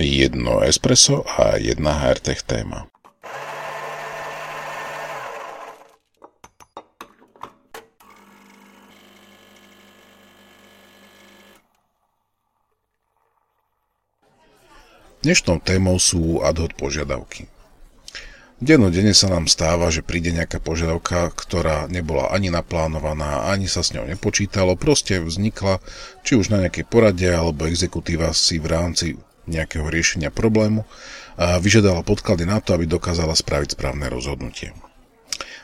jedno espresso a jedna HRTech téma. Dnešnou témou sú ad hoc požiadavky. Dennodenne sa nám stáva, že príde nejaká požiadavka, ktorá nebola ani naplánovaná, ani sa s ňou nepočítalo, proste vznikla či už na nejakej porade, alebo exekutíva si v rámci nejakého riešenia problému a vyžiadala podklady na to, aby dokázala spraviť správne rozhodnutie.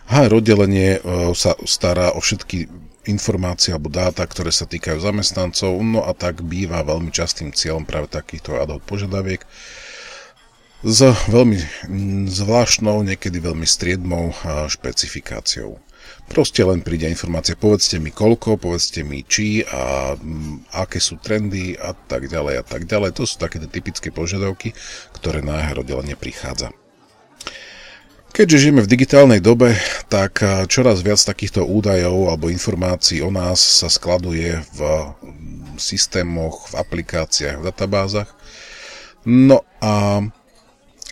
HR oddelenie e, sa stará o všetky informácie alebo dáta, ktoré sa týkajú zamestnancov, no a tak býva veľmi častým cieľom práve takýchto ad hoc požiadaviek s veľmi zvláštnou, niekedy veľmi striedmou špecifikáciou. Proste len príde informácia, povedzte mi koľko, povedzte mi či a m, aké sú trendy a tak ďalej a tak ďalej. To sú také typické požiadavky, ktoré na HR oddelenie prichádza. Keďže žijeme v digitálnej dobe, tak čoraz viac takýchto údajov alebo informácií o nás sa skladuje v mm, systémoch, v aplikáciách, v databázach. No a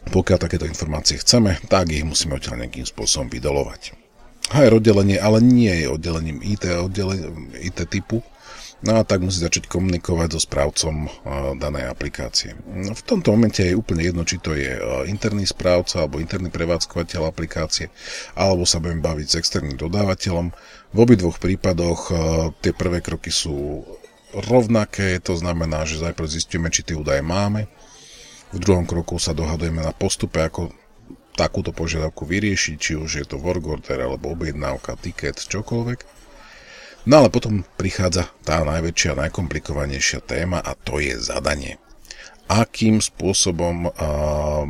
pokiaľ takéto informácie chceme, tak ich musíme odtiaľ nejakým spôsobom vydolovať. HR oddelenie ale nie je oddelením IT, oddelenie, IT typu, No a tak musí začať komunikovať so správcom danej aplikácie. No, v tomto momente je úplne jedno, či to je interný správca alebo interný prevádzkovateľ aplikácie, alebo sa budem baviť s externým dodávateľom. V obidvoch prípadoch tie prvé kroky sú rovnaké, to znamená, že najprv zistíme, či tie údaje máme. V druhom kroku sa dohadujeme na postupe, ako takúto požiadavku vyriešiť, či už je to work order alebo objednávka, ticket, čokoľvek. No ale potom prichádza tá najväčšia, najkomplikovanejšia téma a to je zadanie. Akým spôsobom uh,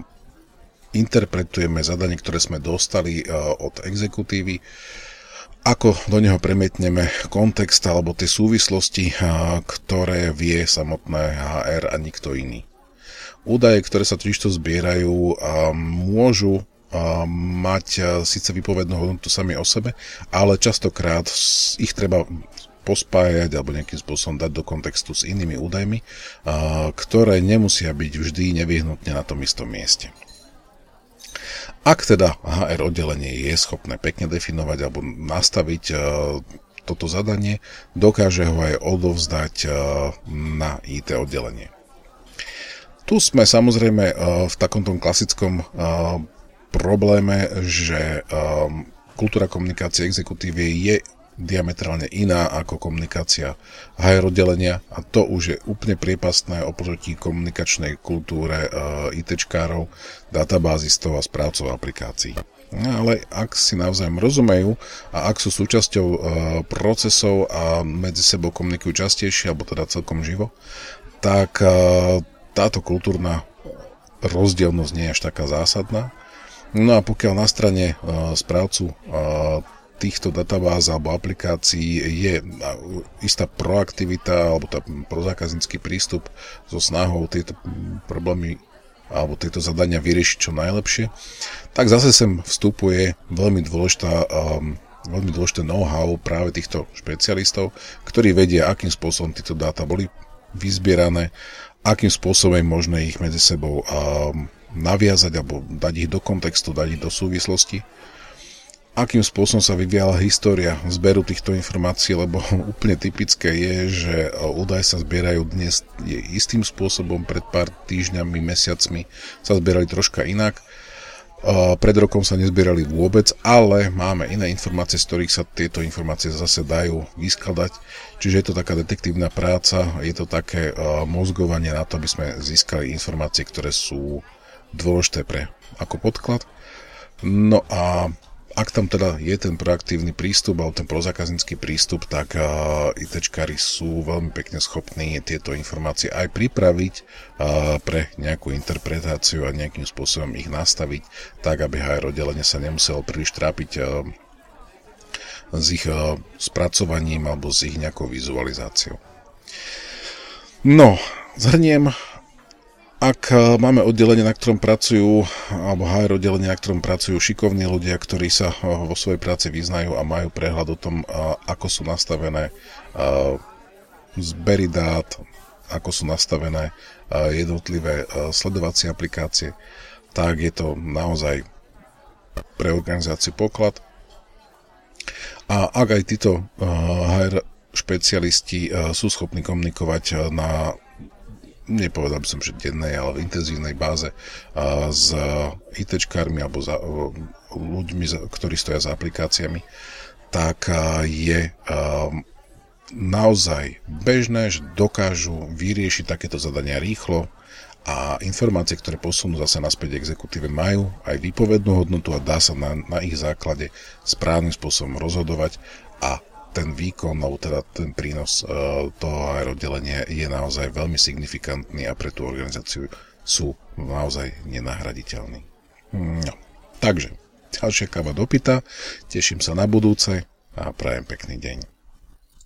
interpretujeme zadanie, ktoré sme dostali uh, od exekutívy, ako do neho premietneme kontext alebo tie súvislosti, uh, ktoré vie samotné HR a nikto iný. Údaje, ktoré sa totižto zbierajú, môžu mať síce vypovednú hodnotu sami o sebe, ale častokrát ich treba pospájať alebo nejakým spôsobom dať do kontextu s inými údajmi, ktoré nemusia byť vždy nevyhnutne na tom istom mieste. Ak teda HR oddelenie je schopné pekne definovať alebo nastaviť toto zadanie, dokáže ho aj odovzdať na IT oddelenie. Tu sme samozrejme v takomto klasickom probléme, že um, kultúra komunikácie exekutívy je diametrálne iná ako komunikácia HR oddelenia a to už je úplne priepastné oproti komunikačnej kultúre ITčkárov, databázistov a správcov aplikácií. Ale ak si navzájom rozumejú a ak sú súčasťou procesov a medzi sebou komunikujú častejšie, alebo teda celkom živo, tak táto kultúrna rozdielnosť nie je až taká zásadná. No a pokiaľ na strane uh, správcu uh, týchto databáz alebo aplikácií je istá proaktivita alebo tá prozákaznícky prístup so snahou tieto problémy alebo tieto zadania vyriešiť čo najlepšie, tak zase sem vstupuje veľmi dôležitá um, veľmi dôležité know-how práve týchto špecialistov, ktorí vedia, akým spôsobom tieto dáta boli vyzbierané, akým spôsobom je možné ich medzi sebou naviazať alebo dať ich do kontextu, dať ich do súvislosti. Akým spôsobom sa vyvíjala história zberu týchto informácií, lebo úplne typické je, že údaje sa zbierajú dnes istým spôsobom, pred pár týždňami, mesiacmi sa zbierali troška inak. Pred rokom sa nezbierali vôbec, ale máme iné informácie, z ktorých sa tieto informácie zase dajú vyskladať. Čiže je to taká detektívna práca, je to také mozgovanie na to, aby sme získali informácie, ktoré sú dôležité pre ako podklad. No a ak tam teda je ten proaktívny prístup alebo ten prozákaznícky prístup, tak uh, ITčkári sú veľmi pekne schopní tieto informácie aj pripraviť uh, pre nejakú interpretáciu a nejakým spôsobom ich nastaviť tak, aby HR oddelenie sa nemuselo príliš trápiť uh, s ich uh, spracovaním alebo s ich nejakou vizualizáciou. No, zhrniem, ak e, máme oddelenie, na ktorom pracujú, alebo HR oddelenie, na ktorom pracujú šikovní ľudia, ktorí sa e, vo svojej práci vyznajú a majú prehľad o tom, e, ako sú nastavené zbery dát, ako sú nastavené jednotlivé sledovacie aplikácie, tak je to naozaj pre organizáciu poklad. A ak aj títo HR špecialisti sú schopní komunikovať na nepovedal by som, že dennej, ale v intenzívnej báze s ITčkármi alebo za, ľuďmi, ktorí stoja za aplikáciami, tak je naozaj bežné, že dokážu vyriešiť takéto zadania rýchlo a informácie, ktoré posunú zase naspäť exekutíve, majú aj výpovednú hodnotu a dá sa na, na ich základe správnym spôsobom rozhodovať a ten výkon, alebo teda ten prínos uh, toho aerodelenia je naozaj veľmi signifikantný a pre tú organizáciu sú naozaj nenahraditeľní. No, takže, ďalšia káva dopita, teším sa na budúce a prajem pekný deň.